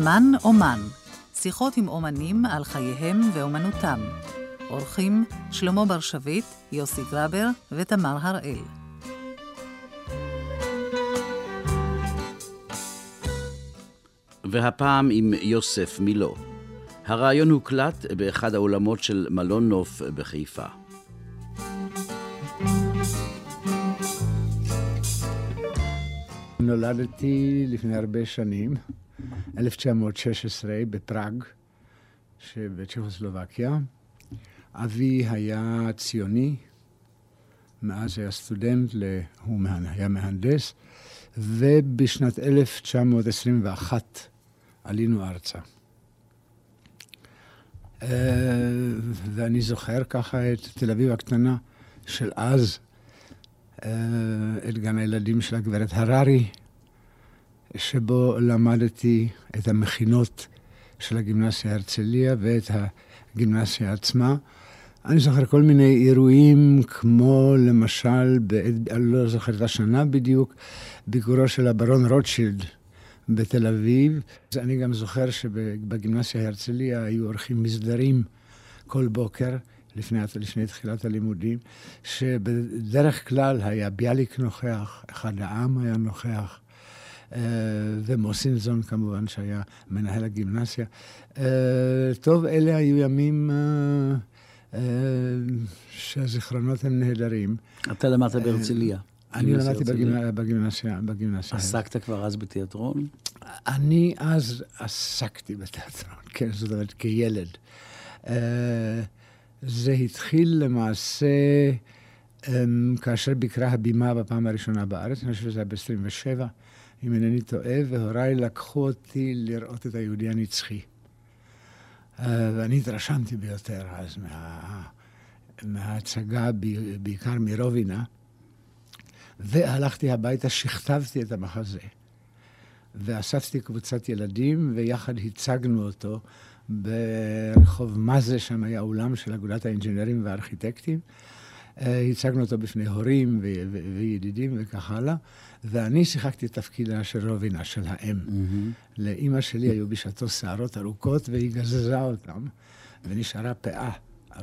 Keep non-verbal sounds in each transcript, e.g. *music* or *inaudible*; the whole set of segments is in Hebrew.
זמן אומן, שיחות עם אומנים על חייהם ואומנותם. אורחים שלמה בר שביט, יוסי גרבר ותמר הראל. והפעם עם יוסף מילו. הרעיון הוקלט באחד האולמות של מלון נוף בחיפה. נולדתי לפני הרבה שנים, 1916, בפראג, שבצ'כוסלובקיה. אבי היה ציוני, מאז היה סטודנט, הוא היה מהנדס, ובשנת 1921 עלינו ארצה. אה, ואני זוכר ככה את תל אביב הקטנה של אז, אה, את גן הילדים של הגברת הררי, שבו למדתי את המכינות של הגימנסיה הרצליה ואת הגימנסיה עצמה. אני זוכר כל מיני אירועים, כמו למשל, אני לא זוכר את השנה בדיוק, ביקורו של הברון רוטשילד בתל אביב. אז אני גם זוכר שבגימנסיה הרצליה היו עורכים מסדרים כל בוקר. לפני, לפני תחילת הלימודים, שבדרך כלל היה ביאליק נוכח, אחד העם היה נוכח, אה, ומוסינזון כמובן, שהיה מנהל הגימנסיה. אה, טוב, אלה היו ימים אה, שהזיכרונות הם נהדרים. אתה למדת בהרצליה. אני למדתי בגימנסיה, בגימנסיה. עסקת כבר אז בתיאטרון? אני אז עסקתי בתיאטרון, *laughs* כן, זאת אומרת, כילד. זה התחיל למעשה אמ, כאשר ביקרה הבימה בפעם הראשונה בארץ, אני חושב שזה היה ב-27, אם אינני טועה, והוריי לקחו אותי לראות את היהודי הנצחי. אה, ואני התרשמתי ביותר אז מה, מההצגה, בעיקר מרובינה, והלכתי הביתה, שכתבתי את המחזה. ואספתי קבוצת ילדים, ויחד הצגנו אותו ברחוב מזה, שם היה אולם של אגודת האינג'ינרים והארכיטקטים. אה, הצגנו אותו בפני הורים וידידים וכך הלאה, ואני שיחקתי את תפקידה של רובינה, של האם. Mm-hmm. לאימא שלי היו בשעתו שערות ארוכות, והיא גזזה אותן, ונשארה פאה.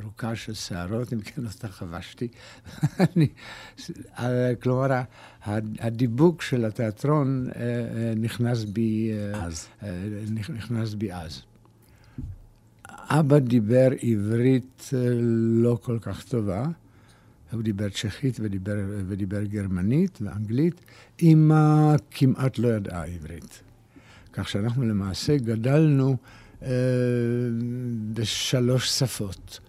ארוכה של שערות, אם כן אותה חבשתי. *laughs* אני, אה, כלומר, הדיבוק של התיאטרון אה, נכנס בי אז. נכנס בי אז. אבא דיבר עברית אה, לא כל כך טובה. הוא דיבר צ'כית ודיבר, ודיבר גרמנית ואנגלית. אמא כמעט לא ידעה עברית. כך שאנחנו למעשה גדלנו אה, בשלוש שפות.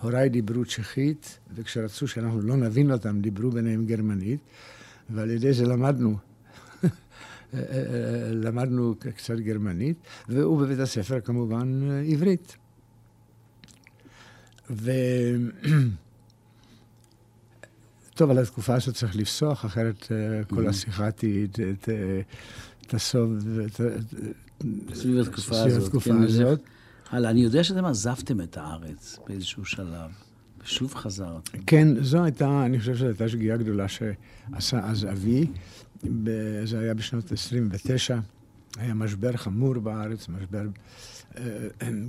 הוריי דיברו צ'כית, וכשרצו שאנחנו לא נבין אותם, דיברו ביניהם גרמנית, ועל ידי זה למדנו למדנו קצת גרמנית, והוא בבית הספר כמובן עברית. ו... טוב, על התקופה הזאת צריך לפסוח, אחרת אה, כל mm-hmm. השיחה תסוב סביב התקופה הזאת. כן, הזאת. הלאה, אני יודע שאתם עזבתם את הארץ באיזשהו שלב, ושוב חזרתם. כן, זו הייתה, אני חושב שזו הייתה שגיאה גדולה שעשה אז אבי. זה היה בשנות 29, היה משבר חמור בארץ, משבר... אה,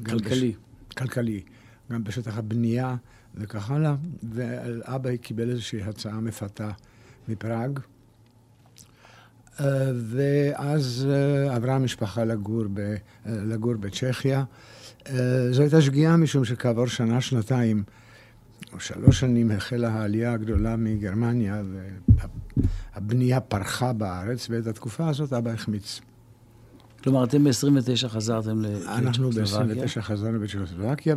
כלכלי. בש... כלכלי. גם בשטח הבנייה וכך הלאה, ואבא קיבל איזושהי הצעה מפתה מפראג. אה, ואז אה, עברה המשפחה לגור, ב, לגור בצ'כיה. זו הייתה שגיאה משום שכעבור שנה, שנתיים, או שלוש שנים החלה העלייה הגדולה מגרמניה, והבנייה פרחה בארץ, ואת התקופה הזאת אבא החמיץ. כלומר, אתם ב-29 חזרתם לצ'כוסלובקיה? אנחנו ב-29 חזרנו לצ'כוסלובקיה,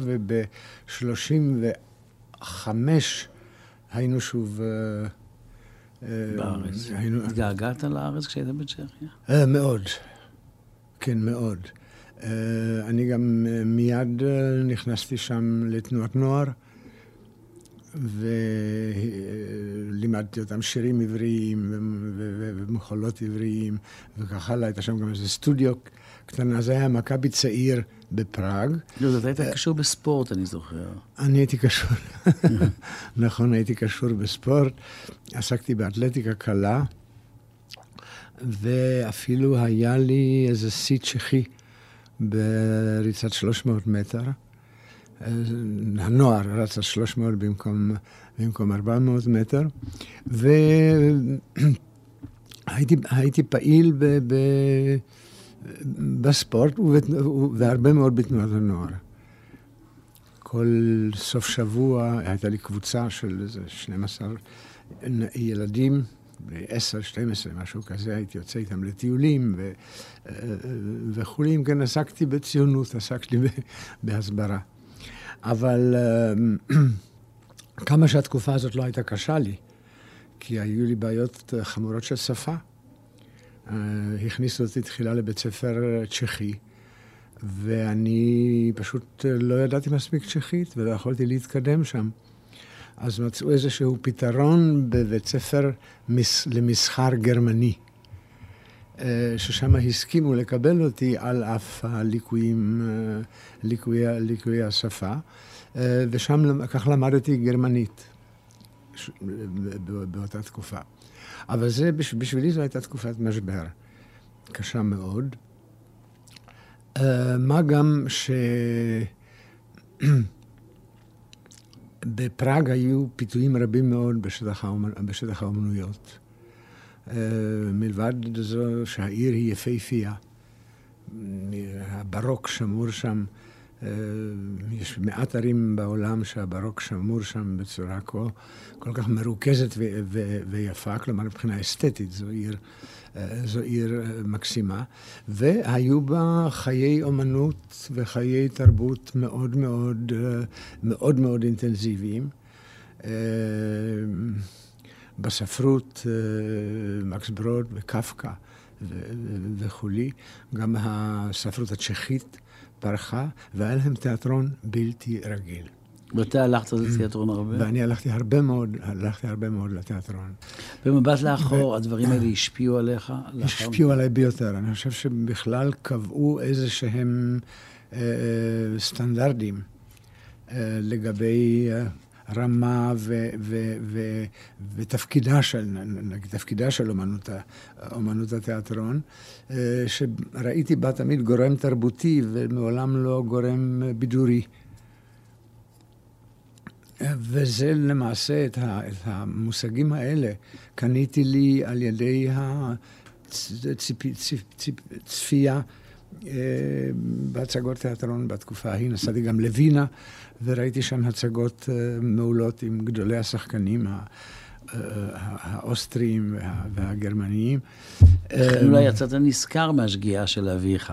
וב-35 היינו שוב... אה, אה, בארץ. היינו... התגעגעת לארץ כשהיית בצ'כיה? אה, מאוד. כן, מאוד. אני גם מיד נכנסתי שם לתנועת נוער. ולימדתי אותם שירים עבריים ומחולות עבריים וכך הלאה. הייתה שם גם איזה סטודיו קטנה, זה היה מכבי צעיר בפראג. לא, אתה היית קשור בספורט, אני זוכר. אני הייתי קשור, *laughs* נכון, הייתי קשור בספורט. עסקתי באתלטיקה קלה, ואפילו היה לי איזה שיא צ'כי בריצת 300 מטר. הנוער רץ על 300 במקום, במקום 400 מטר, והייתי *clears throat* פעיל ב, ב, בספורט והרבה מאוד בתנועת הנוער. כל סוף שבוע הייתה לי קבוצה של איזה 12 ילדים, ב-10, 12, משהו כזה, הייתי יוצא איתם לטיולים ו, וכולי. אם כן, עסקתי בציונות, עסקתי בהסברה. אבל *clears throat* כמה שהתקופה הזאת לא הייתה קשה לי, כי היו לי בעיות חמורות של שפה. הכניסו אותי תחילה לבית ספר צ'כי, ואני פשוט לא ידעתי מספיק צ'כית ולא יכולתי להתקדם שם. אז מצאו איזשהו פתרון בבית ספר מס, למסחר גרמני, אה, ששם הסכימו לקבל אותי על אף הליקויים, אה, ליקויי, ליקויי השפה, אה, ושם כך למדתי גרמנית באותה תקופה. אבל זה, בשבילי זו הייתה תקופת משבר קשה מאוד. מה גם ש... *clears throat* בפראג היו פיתויים רבים מאוד בשטח, האומנ... בשטח האומנויות. Uh, מלבד זו שהעיר היא יפהפייה. הברוק שמור שם, uh, יש מעט ערים בעולם שהברוק שמור שם בצורה כל, כל כך מרוכזת ו- ו- ויפה, כלומר מבחינה אסתטית זו עיר זו עיר אה, מקסימה, והיו בה חיי אומנות וחיי תרבות מאוד מאוד, אה, מאוד מאוד אינטנסיביים. אה, בספרות, מקס ברוד וקפקא וכולי, גם הספרות הצ'כית פרחה, והיה להם תיאטרון בלתי רגיל. ואתה הלכת לתיאטרון הרבה? ואני הלכתי הרבה מאוד, הלכתי הרבה מאוד לתיאטרון. במבט לאחור, הדברים האלה השפיעו עליך? השפיעו עליי ביותר. אני חושב שבכלל קבעו איזה שהם אה, אה סטנדרטים אה, לגבי אה, רמה ו, ו, ו, ותפקידה של, תפקידה של אומנות, אומנות התיאטרון, אה, שראיתי בה תמיד גורם תרבותי ומעולם לא גורם בידורי. וזה למעשה, את, ה, את המושגים האלה קניתי לי על ידי הצפייה אה, בהצגות תיאטרון בתקופה ההיא. נסעתי גם לווינה, וראיתי שם הצגות אה, מעולות עם גדולי השחקנים. אה, האוסטריים והגרמניים. אולי יצאת נשכר מהשגיאה של אביך,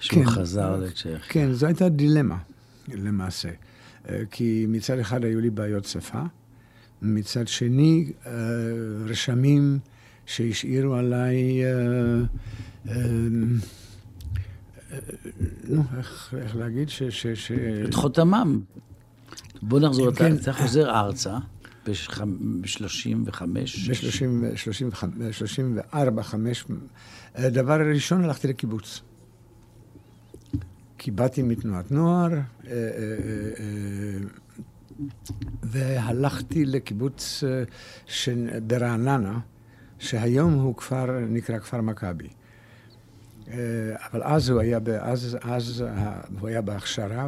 שהוא כן, חזר לצ'כיה. כן, זו הייתה דילמה, למעשה. אה, כי מצד אחד היו לי בעיות שפה, מצד שני, אה, רשמים שהשאירו עליי, אה, נו, איך, איך להגיד? ש, ש, ש... את חותמם. בוא נחזור, כן, אתה, אתה חוזר ארצה. ב-35? ב-34, 5. דבר ראשון, הלכתי לקיבוץ. כי באתי מתנועת נוער, אה, אה, אה, והלכתי לקיבוץ ברעננה, שהיום הוא כפר, נקרא כפר מכבי. אבל אז הוא היה, אז, אז הוא היה בהכשרה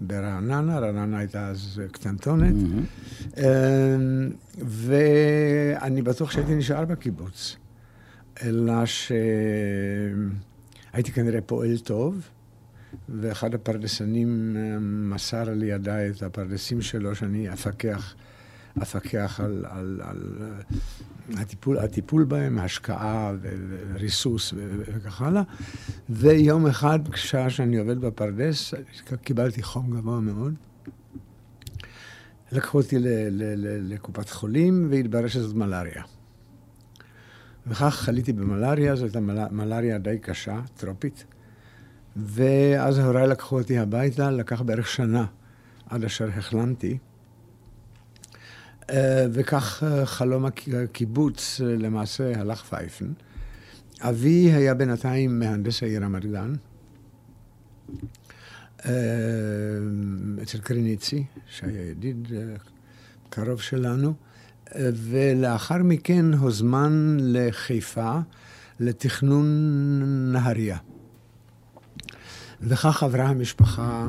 ברעננה, רעננה הייתה אז קטנטונת, mm-hmm. ואני בטוח שהייתי נשאר בקיבוץ, אלא שהייתי כנראה פועל טוב. ואחד הפרדסנים אה, מסר לידיי את הפרדסים שלו, שאני אפקח, אפקח על, על, על אה, הטיפול, הטיפול בהם, השקעה וריסוס וכך הלאה. ויום אחד, כשעה שאני עובד בפרדס, קיבלתי חום גבוה מאוד. לקחו אותי לקופת חולים, והתברר שזאת מלאריה. וכך חליתי במלאריה, זאת הייתה מלאריה די קשה, טרופית. ואז הוריי לקחו אותי הביתה, לקח בערך שנה עד אשר החלמתי. אה, וכך אה, חלום הקיבוץ אה, למעשה הלך פייפן. אבי היה בינתיים מהנדס העיר רמת גן, אצל קריניצי, שהיה ידיד קרוב שלנו, ולאחר מכן הוזמן לחיפה לתכנון נהריה. וכך עברה המשפחה,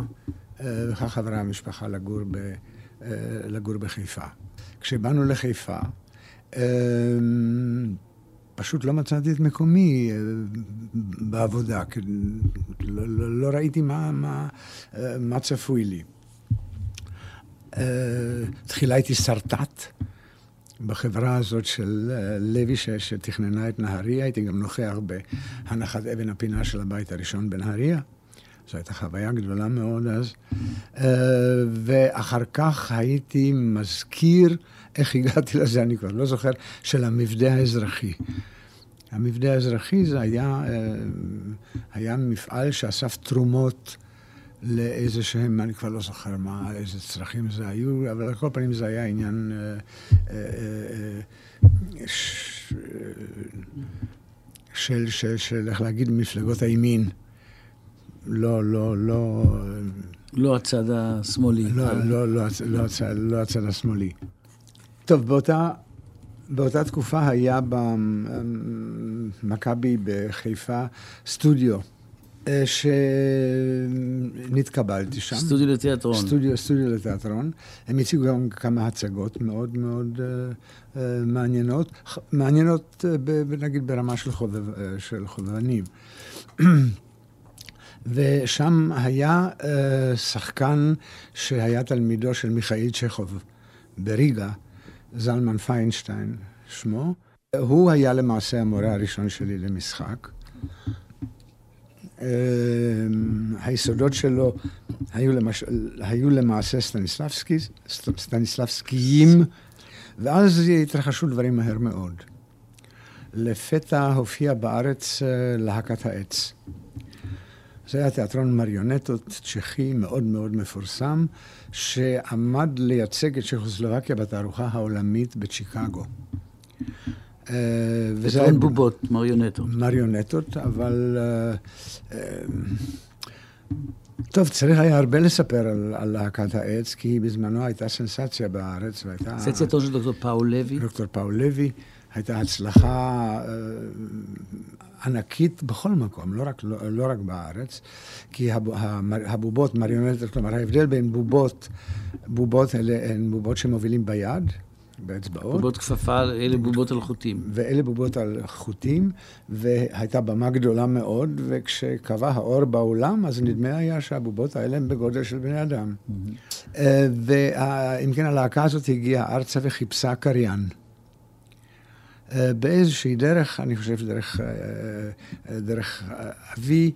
וכך עברה המשפחה לגור, ב, לגור בחיפה. כשבאנו לחיפה, פשוט לא מצאתי את מקומי בעבודה, לא, לא, לא ראיתי מה, מה, מה צפוי לי. תחילה הייתי שרטט. בחברה הזאת של אה, לוי שתכננה את נהריה, הייתי גם נוכח בהנחת אבן הפינה של הבית הראשון בנהריה. זו הייתה חוויה גדולה מאוד אז. אה, ואחר כך הייתי מזכיר, איך הגעתי לזה, אני כבר לא זוכר, של המבדה האזרחי. המבדה האזרחי זה היה, אה, היה מפעל שאסף תרומות לאיזה שהם, אני כבר לא זוכר מה, איזה צרכים זה היו, אבל על כל פנים זה היה עניין אה, של, של, של, איך להגיד, מפלגות הימין. לא, לא, לא... לא הצד השמאלי. לא, לא, לא, לא, הצד, לא הצד השמאלי. טוב, באותה, באותה תקופה היה במכבי בחיפה סטודיו. אה, שנתקבלתי שם. סטודיו לתיאטרון. סטודיו, סטודיו לתיאטרון. הם הציגו גם כמה הצגות מאוד מאוד uh, uh, מעניינות, מעניינות uh, ב, נגיד ברמה של, חובב, uh, של חובבנים. *clears throat* ושם היה uh, שחקן שהיה תלמידו של מיכאיל צ'כוב בריגה, זלמן פיינשטיין שמו. הוא היה למעשה המורה הראשון שלי למשחק. אמ, היסודות שלו היו, למש... היו למעשה סטניסלבסקי, סטניסלבסקיים, ואז התרחשו דברים מהר מאוד. לפתע הופיע בארץ אה, להקת העץ. זה היה תיאטרון מריונטות צ'כי מאוד מאוד מפורסם, שעמד לייצג את צ'כוסלובקיה בתערוכה העולמית בצ'יקגו. אה, וזה היה בובות, מריונטות. מריונטות, אבל... אה, אה, טוב, צריך היה הרבה לספר על, על להקת העץ, כי בזמנו הייתה סנסציה בארץ, והייתה... סנסצייתו של דוקטור פאול לוי. דוקטור פאול לוי. הייתה הצלחה ענקית בכל מקום, לא רק, לא, לא רק בארץ, כי הב, הבובות, מריונטות, כלומר ההבדל בין בובות, בובות אלה הן בובות שמובילים ביד, באצבעות. בובות כפפה, אלה בובות על חוטים. ואלה בובות על חוטים, והייתה במה גדולה מאוד, וכשקבע האור באולם, אז נדמה היה שהבובות האלה הן בגודל של בני אדם. Mm-hmm. ואם כן, הלהקה הזאת הגיעה ארצה וחיפשה קריין. אה, באיזושהי דרך, אני חושב דרך, אה, דרך אבי,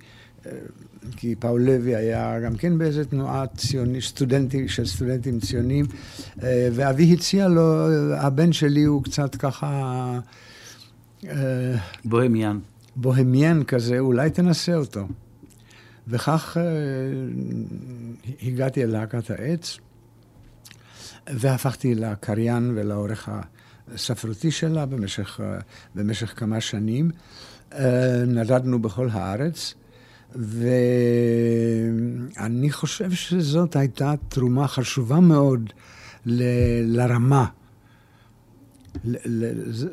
כי פאול לוי היה גם כן באיזה תנועה ציונית, סטודנטי, של סטודנטים ציונים, אה, ואבי הציע לו, הבן שלי הוא קצת ככה... אה, בוהמיאן. בוהמיאן כזה, אולי תנסה אותו. וכך אה, הגעתי אל להקת העץ, והפכתי לקריין ולעורך הספרותי שלה במשך, במשך כמה שנים. נדדנו בכל הארץ. ואני חושב שזאת הייתה תרומה חשובה מאוד ל- לרמה.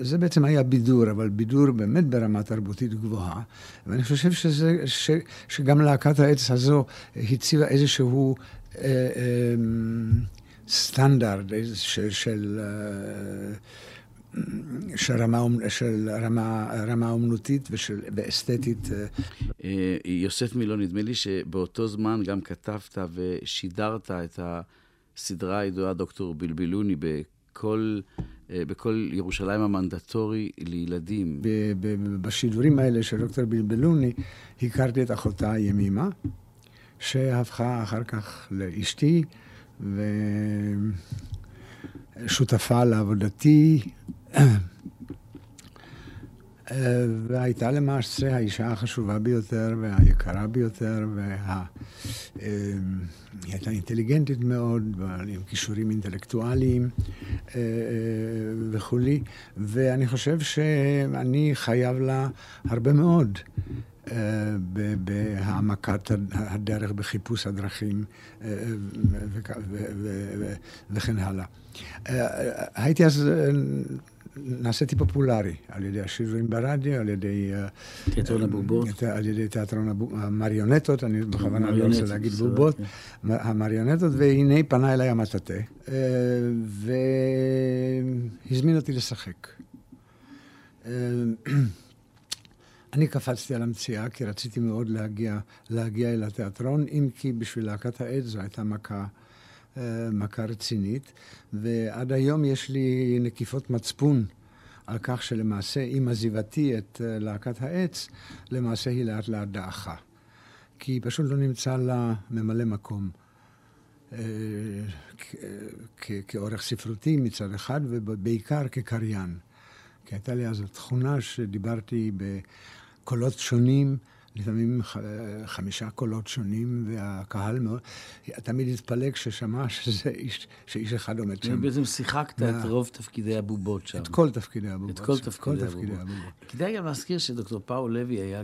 זה בעצם היה בידור, אבל בידור באמת ברמה תרבותית גבוהה. ואני חושב שזה, ש, שגם להקת העץ הזו הציבה איזשהו אה, אה, סטנדרט של, של אה, של רמה, של רמה, רמה אומנותית ושל, ואסתטית. אה. אה, יוסף מילון, נדמה לי שבאותו זמן גם כתבת ושידרת את הסדרה הידועה דוקטור בלבילוני בכל, בכל ירושלים המנדטורי לילדים. בשידורים האלה של דוקטור בלבילוני הכרתי את אחותה ימימה, שהפכה אחר כך לאשתי. ושותפה לעבודתי והייתה למעשה האישה החשובה ביותר והיקרה ביותר, והיא אה, הייתה אינטליגנטית מאוד, עם כישורים אינטלקטואליים אה, אה, וכולי, ואני חושב שאני חייב לה הרבה מאוד. בהעמקת הדרך, בחיפוש הדרכים וכן הלאה. הייתי אז נעשיתי פופולרי על ידי השידורים ברדיו, על ידי... תיאטרון הבובות. על ידי תיאטרון המריונטות, אני בכוונה לא רוצה להגיד בובות. כן. המריונטות, והנה פנה אליי המטאטה, והזמין אותי לשחק. אני קפצתי על המציאה, כי רציתי מאוד להגיע, להגיע אל התיאטרון, אם כי בשביל להקת העד זו הייתה מכה, אה, מכה רצינית, ועד היום יש לי נקיפות מצפון על כך שלמעשה עם עזיבתי את אה, להקת העץ, למעשה היא לאט לאט דעכה. כי פשוט לא נמצא לה ממלא מקום. אה, כעורך ספרותי מצד אחד, ובעיקר כקריין. כי הייתה לי אז תכונה שדיברתי קולות שונים, לפעמים חמישה קולות שונים, והקהל מאוד, תמיד התפלא כששמע שזה איש, שאיש אחד עומד שם. בעצם שיחקת את רוב תפקידי הבובות שם. את כל תפקידי הבובות. את כל תפקידי הבובות. כדאי גם להזכיר שדוקטור פאול לוי היה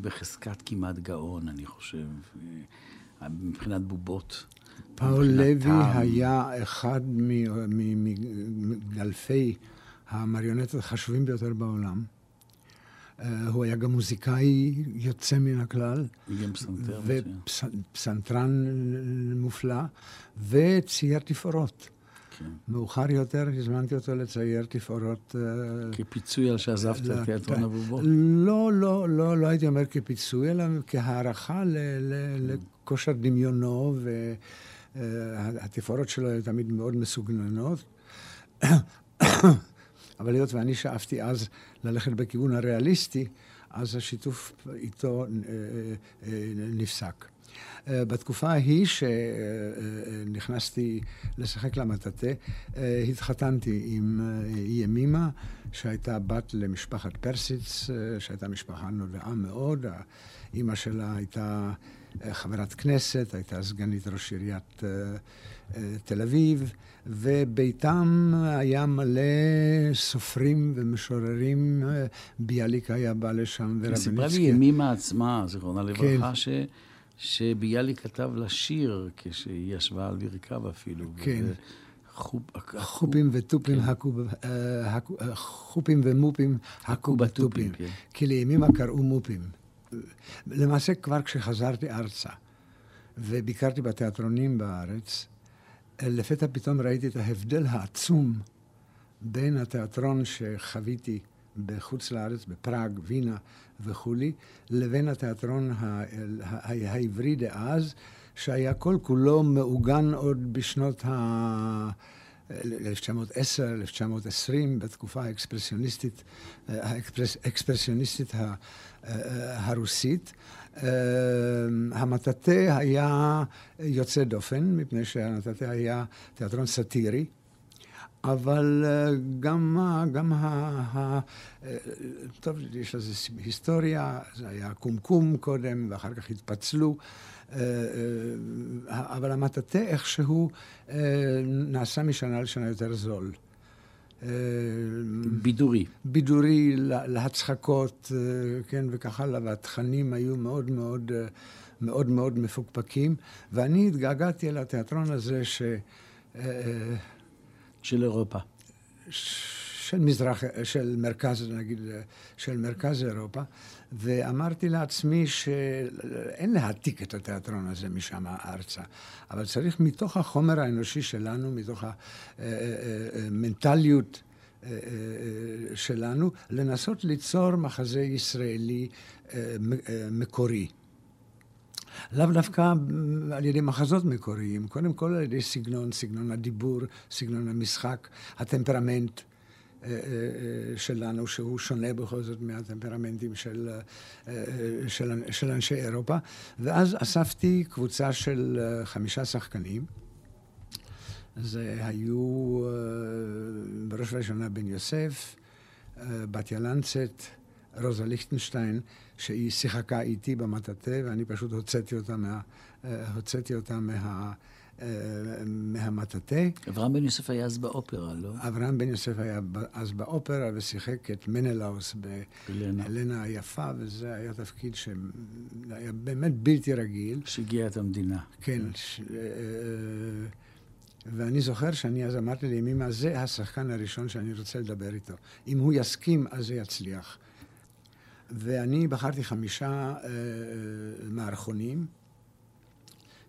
בחזקת כמעט גאון, אני חושב, מבחינת בובות. פאול לוי היה אחד מאלפי המריונטות החשובים ביותר בעולם. אה, הוא היה גם מוזיקאי יוצא מן הכלל. גם פסנתר. ופסנתרן מופלא, וצייר תפאורות. כן. מאוחר יותר הזמנתי אותו לצייר תפאורות... אה, כפיצוי על שעזבת את תיאטרון הבובות? לא, לא, לא, לא הייתי אומר כפיצוי, אלא כהערכה לכושר דמיונו, והתפאורות שלו היו תמיד מאוד מסוגננות. אבל היות ואני שאפתי אז ללכת בכיוון הריאליסטי, אז השיתוף איתו אה, אה, אה, נפסק. בתקופה ההיא שנכנסתי לשחק למטאטה, התחתנתי עם ימימה, שהייתה בת למשפחת פרסיץ, שהייתה משפחה נודעה מאוד. אימא שלה הייתה חברת כנסת, הייתה סגנית ראש עיריית תל אביב. וביתם היה מלא סופרים ומשוררים. ביאליק היה בא לשם, ורבניצקי. סיפרה לי ימימה עצמה, זיכרונה לברכה, כן. ש... שביאליק כתב לה שיר כשהיא ישבה על ברכיו אפילו. כן. חופ, חופים וטופים, כן. הקו, אה, אה, חופים ומופים הכו בתופים. כן. כי לימימה קראו מופים. למעשה כבר כשחזרתי ארצה וביקרתי בתיאטרונים בארץ, לפתע פתאום ראיתי את ההבדל העצום בין התיאטרון שחוויתי בחוץ לארץ, בפראג, וינה וכולי, לבין התיאטרון העברי דאז, שהיה כל כולו מעוגן עוד בשנות ה... 1910, 1920, בתקופה האקספרסיוניסטית, האקספרסיוניסטית הרוסית. אמ, המטאטה היה יוצא דופן, מפני שהמטאטה היה תיאטרון סאטירי. אבל אה, גם, גם ה, ה... אה, טוב, יש לזה היסטוריה, זה היה קומקום קודם, ואחר כך התפצלו. אה, אבל המטאטה איכשהו נעשה משנה לשנה יותר זול. בידורי. בידורי להצחקות, אה, כן, וכך הלאה, והתכנים היו מאוד מאוד, אה, מאוד מאוד מפוקפקים, ואני התגעגעתי אל התיאטרון הזה ש... אה, של אירופה. של מזרח, של מרכז, נגיד, של מרכז אירופה, ואמרתי לעצמי שאין להעתיק את התיאטרון הזה משם ארצה, אבל צריך מתוך החומר האנושי שלנו, מתוך המנטליות שלנו, לנסות ליצור מחזה ישראלי מקורי. לאו דווקא על ידי מחזות מקוריים, קודם כל על ידי סגנון, סגנון הדיבור, סגנון המשחק, הטמפרמנט. אה, אה, אה, שלנו, שהוא שונה בכל זאת מהטמפרמנטים של, של, של אנשי אירופה. ואז אספתי קבוצה של חמישה שחקנים. זה היו בראש ובראשונה בן יוסף, בתיה לנצט, רוזה ליכטנשטיין, שהיא שיחקה איתי במטאטה, ואני פשוט הוצאתי אותה מה... הוצאתי אותה מה... אה, מהמטאטה. אברהם בן יוסף היה אז באופרה, לא? אברהם בן יוסף היה אז באופרה ושיחק את מנלאוס בהלנה היפה, וזה היה תפקיד שהיה באמת בלתי רגיל. שהגיע את המדינה. כן. ש... אה, ואני זוכר שאני אז אמרתי לימימה, זה השחקן הראשון שאני רוצה לדבר איתו. אם הוא יסכים, אז זה יצליח. ואני בחרתי חמישה אה, אה מערכונים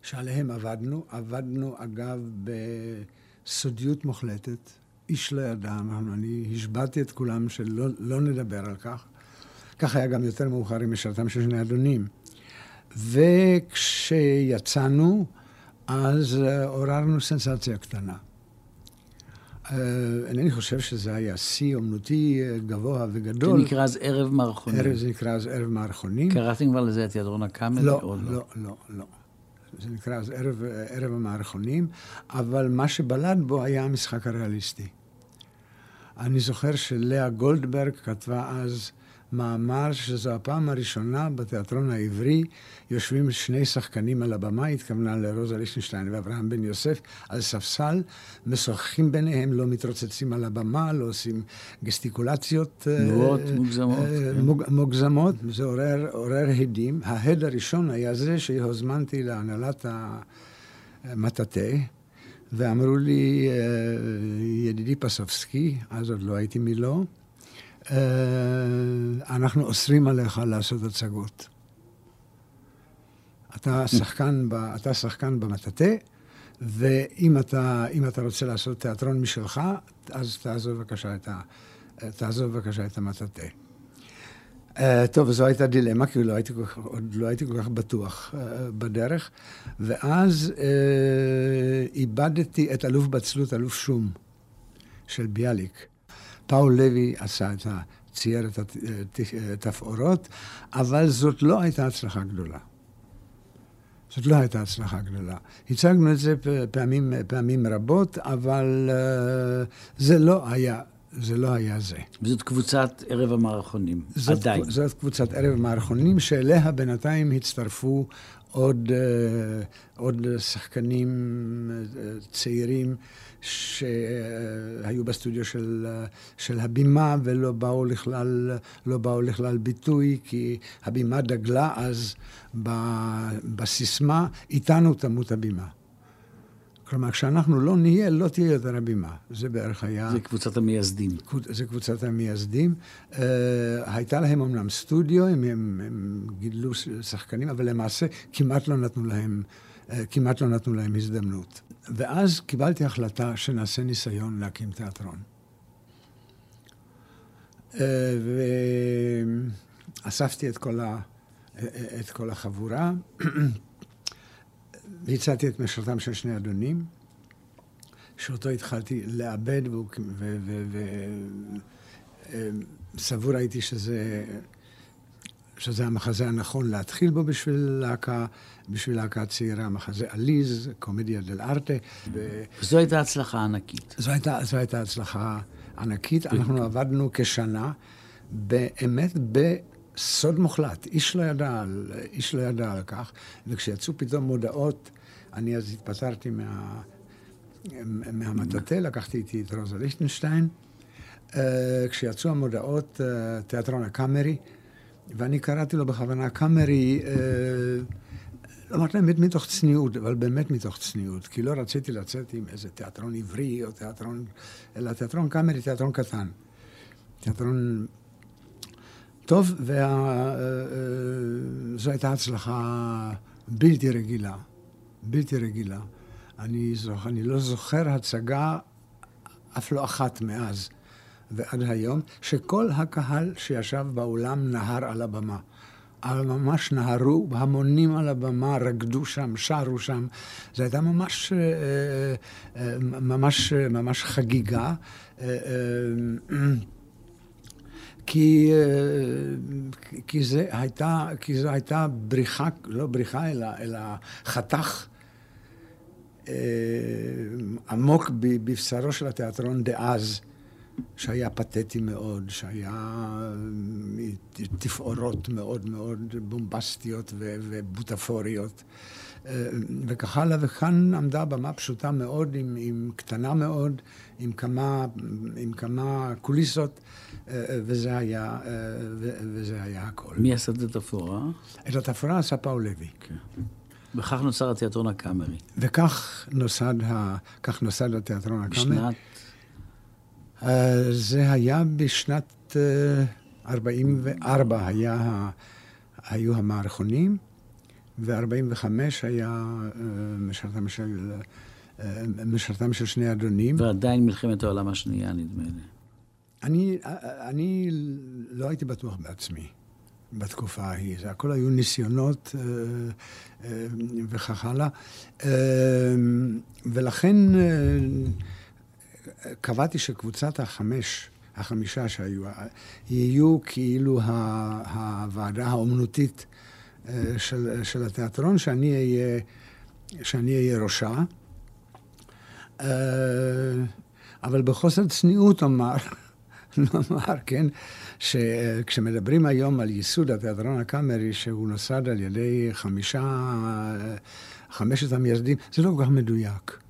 שעליהם עבדנו. עבדנו, אגב, בסודיות מוחלטת. איש לא ידע, אני השבעתי את כולם שלא לא נדבר על כך. כך היה גם יותר מאוחר עם משרתם של שני אדונים. וכשיצאנו, אז אה, עוררנו סנסציה קטנה. אה, אינני חושב שזה היה שיא אומנותי אה, גבוה וגדול. זה נקרא אז ערב מערכונים. ערב, זה נקרא אז ערב מערכונים. קראתם כבר לזה התיאטרון הקאמרי? לא, לא, לא, לא, לא. זה נקרא אז ערב, ערב המערכונים, אבל מה שבלט בו היה המשחק הריאליסטי. אני זוכר שלאה גולדברג כתבה אז מאמר שזו הפעם הראשונה בתיאטרון העברי יושבים שני שחקנים על הבמה, התכוונה לרוזה ליכטנשטיין ואברהם בן יוסף, על ספסל, משוחחים ביניהם, לא מתרוצצים על הבמה, לא עושים גסטיקולציות. מאוד uh, מוגזמות. Uh, מוג, מוגזמות, זה עורר, עורר הדים. ההד הראשון היה זה שהוזמנתי להנהלת המטאטה. ואמרו לי, ידידי פסובסקי, אז עוד לא הייתי מילו, אנחנו אוסרים עליך לעשות הצגות. אתה שחקן, ב, אתה שחקן במטאטה, ואם אתה, אתה רוצה לעשות תיאטרון משלך, אז תעזוב בבקשה את, ה, תעזוב בבקשה את המטאטה. Uh, טוב, זו הייתה דילמה, כי לא הייתי, עוד לא הייתי כל כך בטוח uh, בדרך. ואז uh, איבדתי את אלוף בצלות, אלוף שום, של ביאליק. פאול לוי עשה את ה... צייר את התפאורות, אבל זאת לא הייתה הצלחה גדולה. זאת לא הייתה הצלחה גדולה. הצגנו את זה פעמים, פעמים רבות, אבל uh, זה לא היה זה לא היה זה. וזאת קבוצת ערב המערכונים, זאת, עדיין. זאת קבוצת ערב המערכונים, שאליה בינתיים הצטרפו עוד, uh, עוד שחקנים uh, צעירים שהיו בסטודיו של, של הבימה ולא באו לכלל, לא באו לכלל ביטוי, כי הבימה דגלה אז בסיסמה, איתנו תמות הבימה. כלומר, כשאנחנו לא נהיה, לא תהיה יותר הבימה. זה בערך היה... זה קבוצת המייסדים. זה קבוצת המייסדים. Uh, הייתה להם אמנם סטודיו, הם, הם, הם גידלו שחקנים, אבל למעשה כמעט לא נתנו להם, uh, כמעט לא נתנו להם הזדמנות. ואז קיבלתי החלטה שנעשה ניסיון להקים תיאטרון. Uh, ואספתי את כל, ה, את כל החבורה. *clears throat* והצעתי את משרתם של שני אדונים, שאותו התחלתי לעבד, וסבור הייתי שזה, שזה המחזה הנכון להתחיל בו בשביל להקה, בשביל להקה צעירה, מחזה עליז, קומדיה דל ארטה. וזו הייתה הצלחה ענקית. זו הייתה, זו הייתה הצלחה ענקית. אנחנו עבדנו כשנה, באמת ב... סוד מוחלט, איש לא ידע איש לא ידע על כך, וכשיצאו פתאום מודעות, אני אז התפטרתי מה, מהמטאטה, לקחתי איתי את רוזה ליכטנשטיין, אה, כשיצאו המודעות, אה, תיאטרון הקאמרי, ואני קראתי לו בכוונה קאמרי, אה, אמרתי להם מתוך צניעות, אבל באמת מתוך צניעות, כי לא רציתי לצאת עם איזה תיאטרון עברי או תיאטרון, אלא תיאטרון קאמרי, תיאטרון קטן. תיאטרון טוב, וזו אה, אה, הייתה הצלחה בלתי רגילה, בלתי רגילה. אני, זוכ... אני לא זוכר הצגה, אף לא אחת מאז ועד היום, שכל הקהל שישב באולם נהר על הבמה. ממש נהרו המונים על הבמה, רקדו שם, שרו שם. זו הייתה ממש, אה, ממש, ממש חגיגה. כי, אה, כי, זה הייתה, כי זו הייתה בריחה, לא בריחה, אלא, אלא חתך אה, עמוק בבשרו של התיאטרון דאז, שהיה פתטי מאוד, שהיה אה, תפאורות מאוד מאוד בומבסטיות ובוטפוריות. וכך הלאה, וכאן עמדה במה פשוטה מאוד, עם, עם קטנה מאוד, עם כמה, עם כמה קוליסות. וזה היה, וזה היה הכל. מי עשה את התפאורה? את התפאורה עשה פאול לוי. כן. וכך נוצר התיאטרון הקאמרי. וכך נוסד, ה... נוסד התיאטרון הקאמרי. בשנת? זה היה בשנת uh, 44 היה, היו המערכונים, ו-45 היה uh, משרתם של, uh, משרתם של שני אדונים. ועדיין מלחמת העולם השנייה, נדמה לי. אני, אני לא הייתי בטוח בעצמי בתקופה ההיא. זה הכל היו ניסיונות אה, אה, וכך הלאה. אה, ולכן קבעתי שקבוצת החמש, החמישה שהיו, יהיו כאילו הוועדה האומנותית של, של התיאטרון, שאני אהיה, שאני אהיה ראשה. אבל בחוסר צניעות אומר, נאמר, *laughs* כן, שכשמדברים היום על ייסוד התיאטרון הקאמרי, שהוא נוסד על ידי חמישה, חמשת המייסדים, זה לא כל כך מדויק.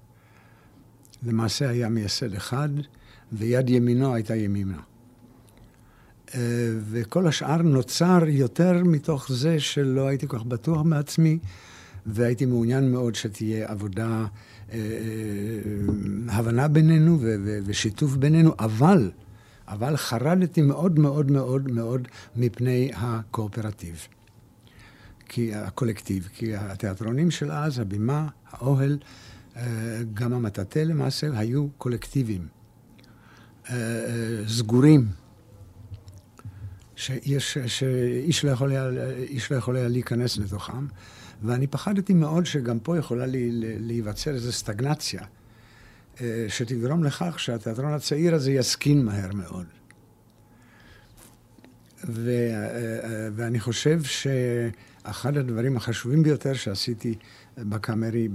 למעשה היה מייסד אחד, ויד ימינו הייתה ימינה. אה, וכל השאר נוצר יותר מתוך זה שלא הייתי כל כך בטוח מעצמי, והייתי מעוניין מאוד שתהיה עבודה, אה, אה, הבנה בינינו ושיתוף בינינו, אבל אבל חרדתי מאוד מאוד מאוד מאוד מפני הקואופרטיב. כי הקולקטיב, כי התיאטרונים של אז, הבימה, האוהל, אה, גם המטאטא למעשה, היו קולקטיביים, אה, אה, סגורים, שיש, שאיש לא יכול היה, לא יכול היה להיכנס לתוכם, ואני פחדתי מאוד שגם פה יכולה להיווצר איזו סטגנציה. אה, שתגרום לכך שהתיאטרון הצעיר הזה יסכין מהר מאוד. ו, אה, אה, ואני חושב שאחד הדברים החשובים ביותר שעשיתי בקאמרי,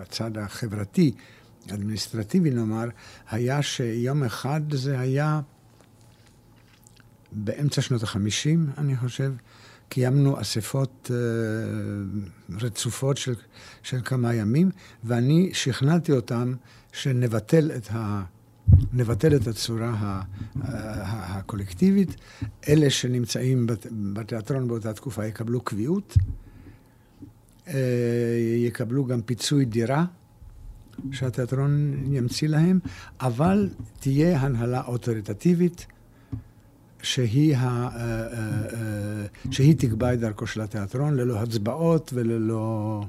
בצד החברתי, אדמיניסטרטיבי נאמר, היה שיום אחד זה היה באמצע שנות החמישים, אני חושב, קיימנו אספות uh, רצופות של, של כמה ימים, ואני שכנעתי אותם שנבטל את, ה, נבטל את הצורה הקולקטיבית. אלה שנמצאים בתיאטרון באותה תקופה יקבלו קביעות, uh, יקבלו גם פיצוי דירה. שהתיאטרון ימציא להם, אבל תהיה הנהלה אוטוריטטיבית. שהיא, ה, אה, אה, אה, שהיא תקבע את דרכו של התיאטרון ללא הצבעות וללא...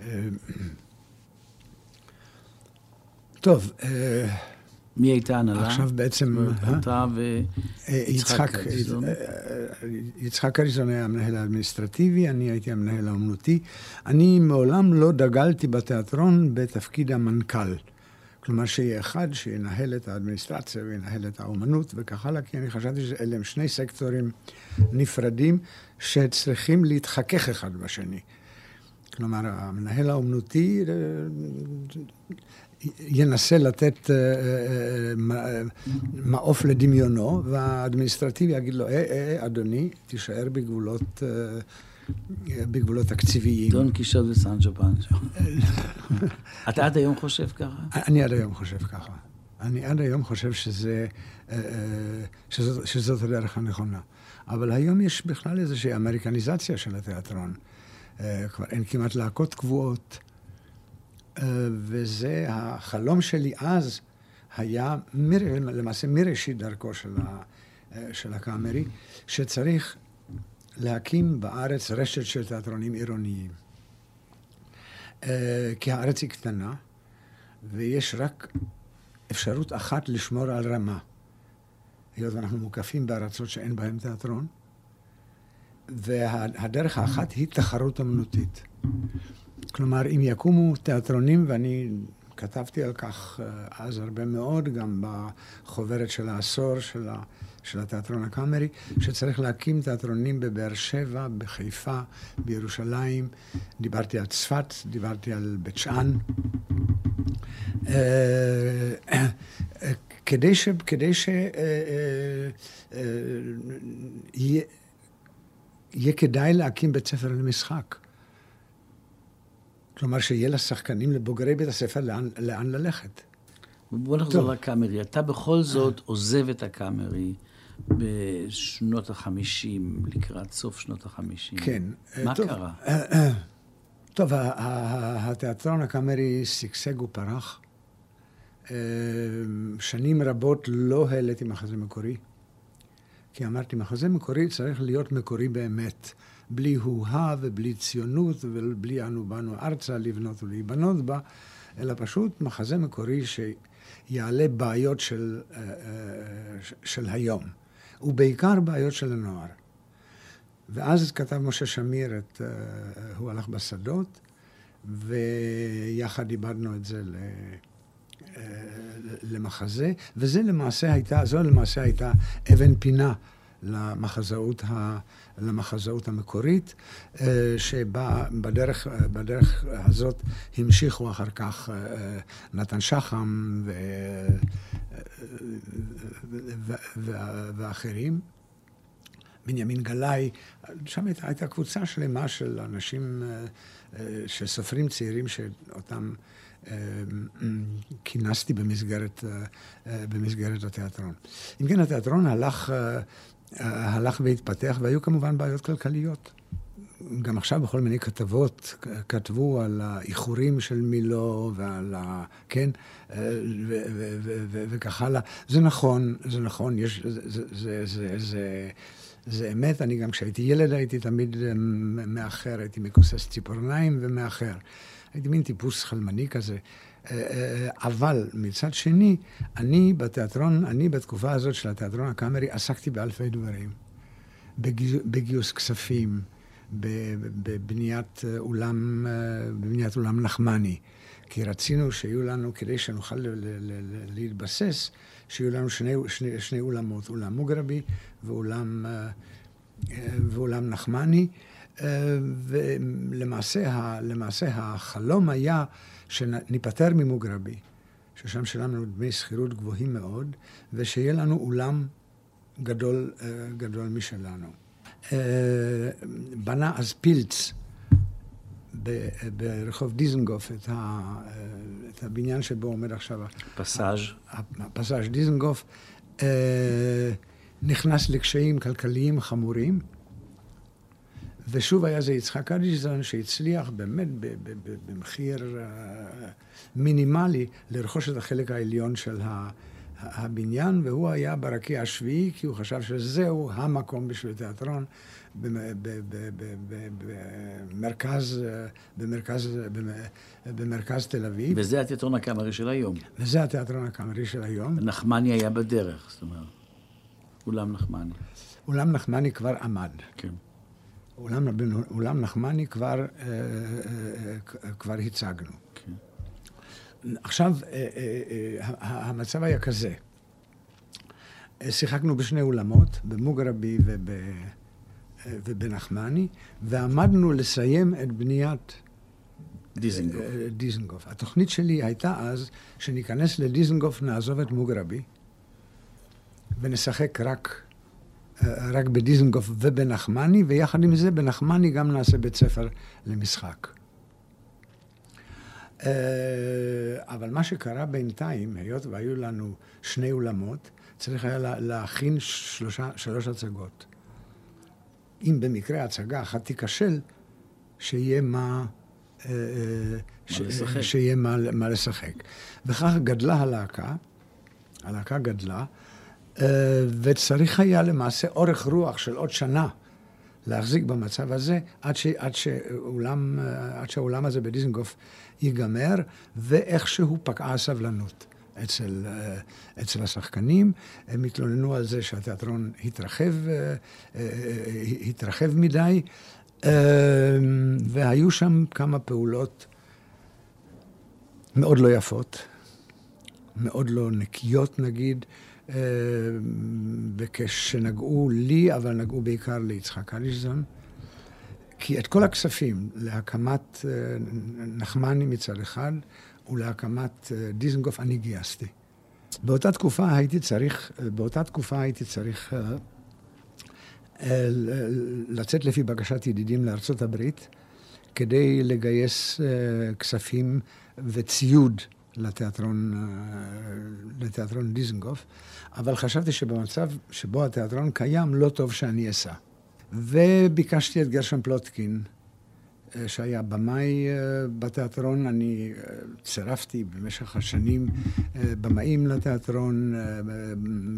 *clears throat* טוב. מי הייתה הנהלה? עכשיו בעצם... אתה ויצחק אריזון. יצחק אריזון היה המנהל האדמיניסטרטיבי, אני הייתי המנהל האומנותי. אני מעולם לא דגלתי בתיאטרון בתפקיד המנכ"ל. כלומר, שיהיה אחד שינהל את האדמיניסטרציה וינהל את האומנות וכך הלאה, כי אני חשבתי שאלה הם שני סקטורים נפרדים שצריכים להתחכך אחד בשני. כלומר, המנהל האומנותי אה, ינסה לתת אה, אה, מעוף לדמיונו, והאדמיניסטרטיבי יגיד לו, אה, אה, אדוני, תישאר בגבולות בגבולות תקציביים. דון קישוט וסנג'ו פנג'ו. *laughs* אתה עד היום חושב ככה? אני עד היום חושב ככה. אני עד היום חושב שזה, אה, אה, שזאת, שזאת הדרך הנכונה. אבל היום יש בכלל איזושהי אמריקניזציה של התיאטרון. אה, כבר אין כמעט להקות קבועות. וזה, החלום שלי אז היה, למעשה מראשית דרכו של, ה, של הקאמרי, שצריך להקים בארץ רשת של תיאטרונים עירוניים. אה, כי הארץ היא קטנה, ויש רק אפשרות אחת לשמור על רמה. היות ואנחנו מוקפים בארצות שאין בהן תיאטרון, והדרך האחת היא תחרות אמנותית. כלומר, אם יקומו תיאטרונים, ואני כתבתי על כך אה, אז הרבה מאוד, גם בחוברת של העשור של ה... של התיאטרון הקאמרי, שצריך להקים תיאטרונים בבאר שבע, בחיפה, בירושלים. דיברתי על צפת, דיברתי על בית שאן. אה, כדי ש... כדי ש... אה, אה, יהיה כדאי להקים בית ספר למשחק. כלומר, שיהיה לשחקנים, לבוגרי בית הספר, לאן, לאן ללכת. בוא נחזור לקאמרי. אתה בכל זאת עוזב את הקאמרי בשנות החמישים, לקראת סוף שנות החמישים. כן. מה טוב. קרה? טוב, התיאטרון הקאמרי שגשג ופרח. אה, שנים רבות לא העליתי מחזה מקורי, כי אמרתי, מחזה מקורי צריך להיות מקורי באמת, בלי הוהה ובלי ציונות ובלי אנו באנו ארצה לבנות ולהיבנות בה, אלא פשוט מחזה מקורי שיעלה בעיות של, אה, אה, של היום, ובעיקר בעיות של הנוער. ואז כתב משה שמיר את "הוא הלך בשדות", ויחד איבדנו את זה ל... למחזה, וזה למעשה הייתה, זו למעשה הייתה אבן פינה למחזאות, למחזאות המקורית, אה, שבה בדרך, הזאת המשיכו אחר כך אה, נתן שחם ו, ו, ו, ואחרים. בנימין גלאי, שם הייתה, הייתה קבוצה שלמה של אנשים, אה, של סופרים צעירים שאותם כינסתי במסגרת, במסגרת התיאטרון. אם כן, התיאטרון הלך, הלך והתפתח, והיו כמובן בעיות כלכליות. גם עכשיו בכל מיני כתבות כתבו על האיחורים של מילו ועל ה... כן? וכך הלאה. זה נכון, זה נכון, יש... זה... זה, זה, זה זה אמת, אני גם כשהייתי ילד הייתי תמיד מאחר, הייתי מכוסס ציפורניים ומאחר. הייתי מין טיפוס חלמני כזה. אה, אה, אבל מצד שני, אני בתיאטרון, אני בתקופה הזאת של התיאטרון הקאמרי עסקתי באלפי דברים. בגיוס כספים, בבניית אולם, אה, בבניית אולם נחמני. כי רצינו שיהיו לנו, כדי שנוכל להתבסס, שיהיו לנו שני, שני, שני אולמות, אולם מוגרבי ואולם, ואולם נחמני. ולמעשה החלום היה שניפטר ממוגרבי, ששם שלנו דמי שכירות גבוהים מאוד, ושיהיה לנו אולם גדול, אה, גדול משלנו. אה, בנה אז פילץ ברחוב דיזנגוף את, ה, את הבניין שבו עומד עכשיו... פסאז'. הפסאז' דיזנגוף. אה, נכנס לקשיים כלכליים חמורים. ושוב היה זה יצחק אדיסון שהצליח באמת במחיר אה, מינימלי לרכוש את החלק העליון של הבניין, והוא היה ברקיע השביעי, כי הוא חשב שזהו המקום בשביל תיאטרון במרכז, במרכז, במרכז תל אביב. וזה התיאטרון הקאמרי של היום. וזה התיאטרון הקאמרי של היום. נחמני היה בדרך, זאת אומרת, אולם נחמני. אולם נחמני כבר עמד. כן. אולם, אולם נחמני כבר, אה, אה, כבר הצגנו. כן. עכשיו, אה, המצב היה כזה. שיחקנו בשני אולמות, במוגרבי וב, ובנחמני, ועמדנו לסיים את בניית דיזנגוף. דיזנגוף. התוכנית שלי הייתה אז שניכנס לדיזנגוף, נעזוב את מוגרבי, ונשחק רק רק בדיזנגוף ובנחמני, ויחד עם זה בנחמני גם נעשה בית ספר למשחק. אה, אבל מה שקרה בינתיים, היות והיו לנו שני אולמות, צריך היה להכין שלושה, שלוש הצגות. אם במקרה הצגה אחת תיכשל, שיהיה מה... אה, אה, ש... לשחק. שיהיה מה, מה לשחק. וכך גדלה הלהקה, הלהקה גדלה, וצריך היה למעשה אורך רוח של עוד שנה להחזיק במצב הזה עד, ש, עד, שאולם, אה, עד שהאולם הזה בדיזנגוף ייגמר, ואיכשהו פקעה הסבלנות. אצל, אה, אצל השחקנים, הם התלוננו על זה שהתיאטרון התרחב, התרחב מדי, והיו שם כמה פעולות מאוד לא יפות, מאוד לא נקיות נגיד, וכשנגעו לי, אבל נגעו בעיקר ליצחק אלישזון, כי את כל הכספים להקמת אה, נחמני מצד אחד ולהקמת אה, דיזנגוף אני גייסתי. באותה תקופה הייתי צריך, באותה תקופה הייתי צריך אה, לצאת לפי בקשת ידידים לארצות הברית כדי לגייס כספים וציוד לתיאטרון, לתיאטרון דיזנגוף, אבל חשבתי שבמצב שבו התיאטרון קיים, לא טוב שאני אסע. וביקשתי את גרשם פלוטקין אה, שהיה במאי אה, בתיאטרון. אני אה, צירפתי במשך השנים במאים לתיאטרון,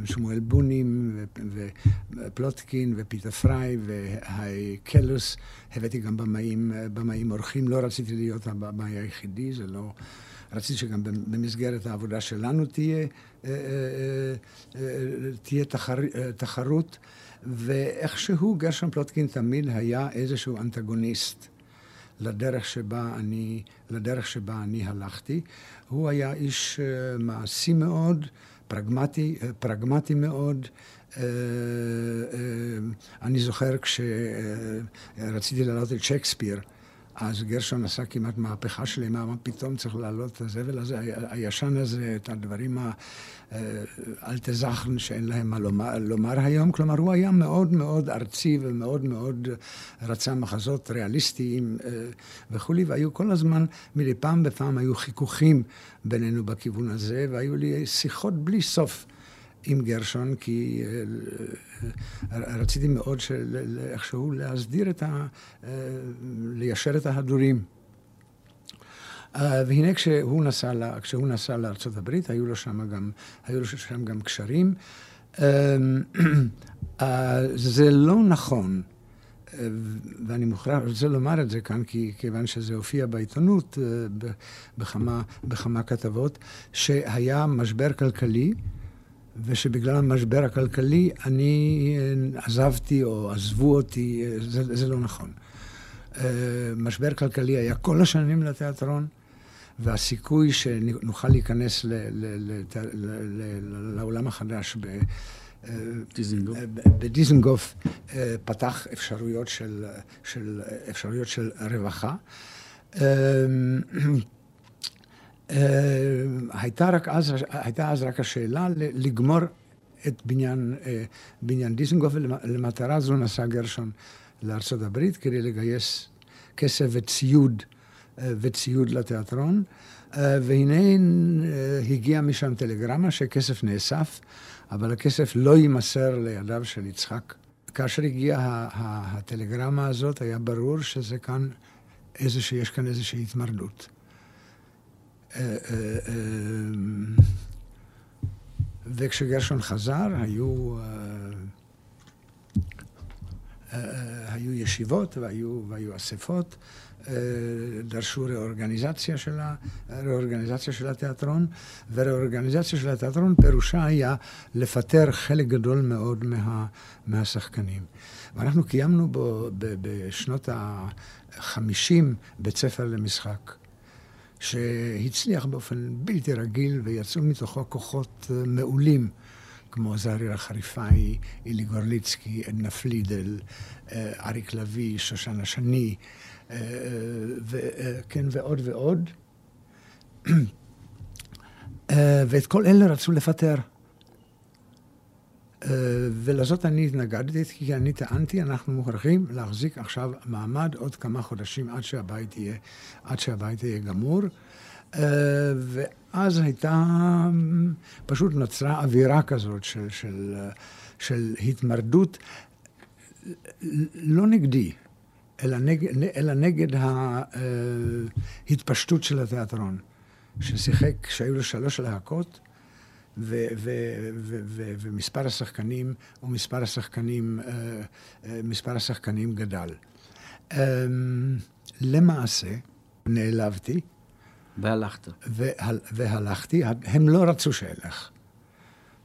שמואל בונים ופלוטקין ופיטר פריי והי קלוס. הבאתי גם במאים, במאים אורחים. לא רציתי להיות הבמאי היחידי, זה לא... רציתי שגם במסגרת העבודה שלנו תהיה, תהיה תחר, תחרות. ואיכשהו גרשון פלוטקין תמיד היה איזשהו אנטגוניסט. לדרך שבה אני, לדרך שבה אני הלכתי. הוא היה איש מעשי מאוד, פרגמטי, פרגמטי מאוד. אני זוכר כשרציתי להעלות את שייקספיר, אז גרשון עשה כמעט מהפכה שלמה, מה פתאום צריך להעלות את הזבל הזה, הישן הזה, את הדברים ה... אל תזכן שאין להם מה לומר, לומר היום. כלומר, הוא היה מאוד מאוד ארצי ומאוד מאוד רצה מחזות ריאליסטיים אה, וכולי, והיו כל הזמן, מדי פעם בפעם היו חיכוכים בינינו בכיוון הזה, והיו לי שיחות בלי סוף. עם גרשון, כי אה, אה, רציתי מאוד איכשהו להסדיר את ה... ליישר את ההדורים. והנה כשהוא נסע, כשהוא נסע לארצות הברית, היו לו שם גם, היו לו שם גם קשרים. זה לא נכון, ואני מוכרח, רוצה לומר את זה כאן, כי כיוון שזה הופיע בעיתונות בכמה, בכמה כתבות, שהיה משבר כלכלי, ושבגלל המשבר הכלכלי אני עזבתי או עזבו אותי, זה, זה לא נכון. משבר כלכלי היה כל השנים לתיאטרון. והסיכוי שנוכל להיכנס לעולם החדש ב... דיזנגוף. בדיזנגוף אה, פתח אפשרויות של, של, אפשרויות של רווחה. אה, אה, הייתה, רק אז, הייתה אז רק השאלה לגמור את בניין, בניין דיזנגוף, ולמטרה זו נסע גרשון לארצות הברית כדי לגייס כסף וציוד אה, וציוד לתיאטרון, אה, והנה אה, הגיע משם טלגרמה שכסף נאסף, אבל הכסף לא יימסר לידיו של יצחק. כאשר הגיעה הטלגרמה הזאת, היה ברור שזה כאן, איזה שיש כאן איזושהי התמרדות. וכשגרשון חזר, היו, היו ישיבות והיו, והיו אספות, אה, דרשו ראורגניזציה של, ה, ראורגניזציה של התיאטרון, וראורגניזציה של התיאטרון פירושה היה לפטר חלק גדול מאוד מה, מהשחקנים. ואנחנו קיימנו בו ב, בשנות ה-50 בית ספר למשחק. שהצליח באופן בלתי רגיל ויצאו מתוכו כוחות אה, מעולים כמו זהריר החריפאי, אילי גורליצקי, עדנה פלידל, אה, אריק לביא, שושנה שני, וכן, ועוד ועוד. *clears throat* ואת כל אלה רצו לפטר. ולזאת אני התנגדתי, כי אני טענתי, אנחנו מוכרחים להחזיק עכשיו מעמד עוד כמה חודשים עד שהבית יהיה, עד שהבית יהיה גמור. ואז הייתה, פשוט נוצרה אווירה כזאת של, של, של התמרדות, לא נגדי, אלא נגד, אלא נגד ההתפשטות של התיאטרון, ששיחק, שהיו לו שלוש להקות, ו, ו, ו, ומספר השחקנים, ומספר השחקנים, אה, מספר השחקנים גדל. אמ, למעשה, נעלבתי. והלכת. והל, והלכתי, הם לא רצו שאלך.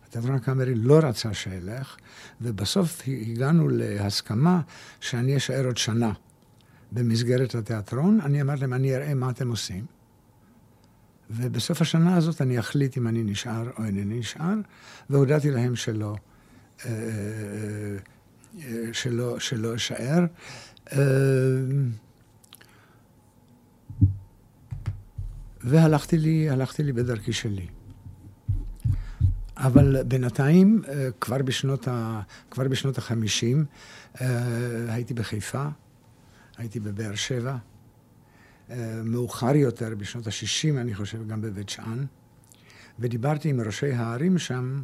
התיאטרון הקאמרי לא רצה שאלך, ובסוף הגענו להסכמה שאני אשאר עוד שנה. במסגרת התיאטרון, אני אמרתי להם, אני אראה מה אתם עושים. ובסוף השנה הזאת אני אחליט אם אני נשאר או אינני נשאר, והודעתי להם שלא, אה, אה, שלא, שלא אשאר. אה, והלכתי לי, הלכתי לי בדרכי שלי. אבל בינתיים, כבר בשנות, ה, כבר בשנות החמישים, הייתי בחיפה, הייתי בבאר שבע, אה, מאוחר יותר, בשנות ה-60, אני חושב, גם בבית שאן, ודיברתי עם ראשי הערים שם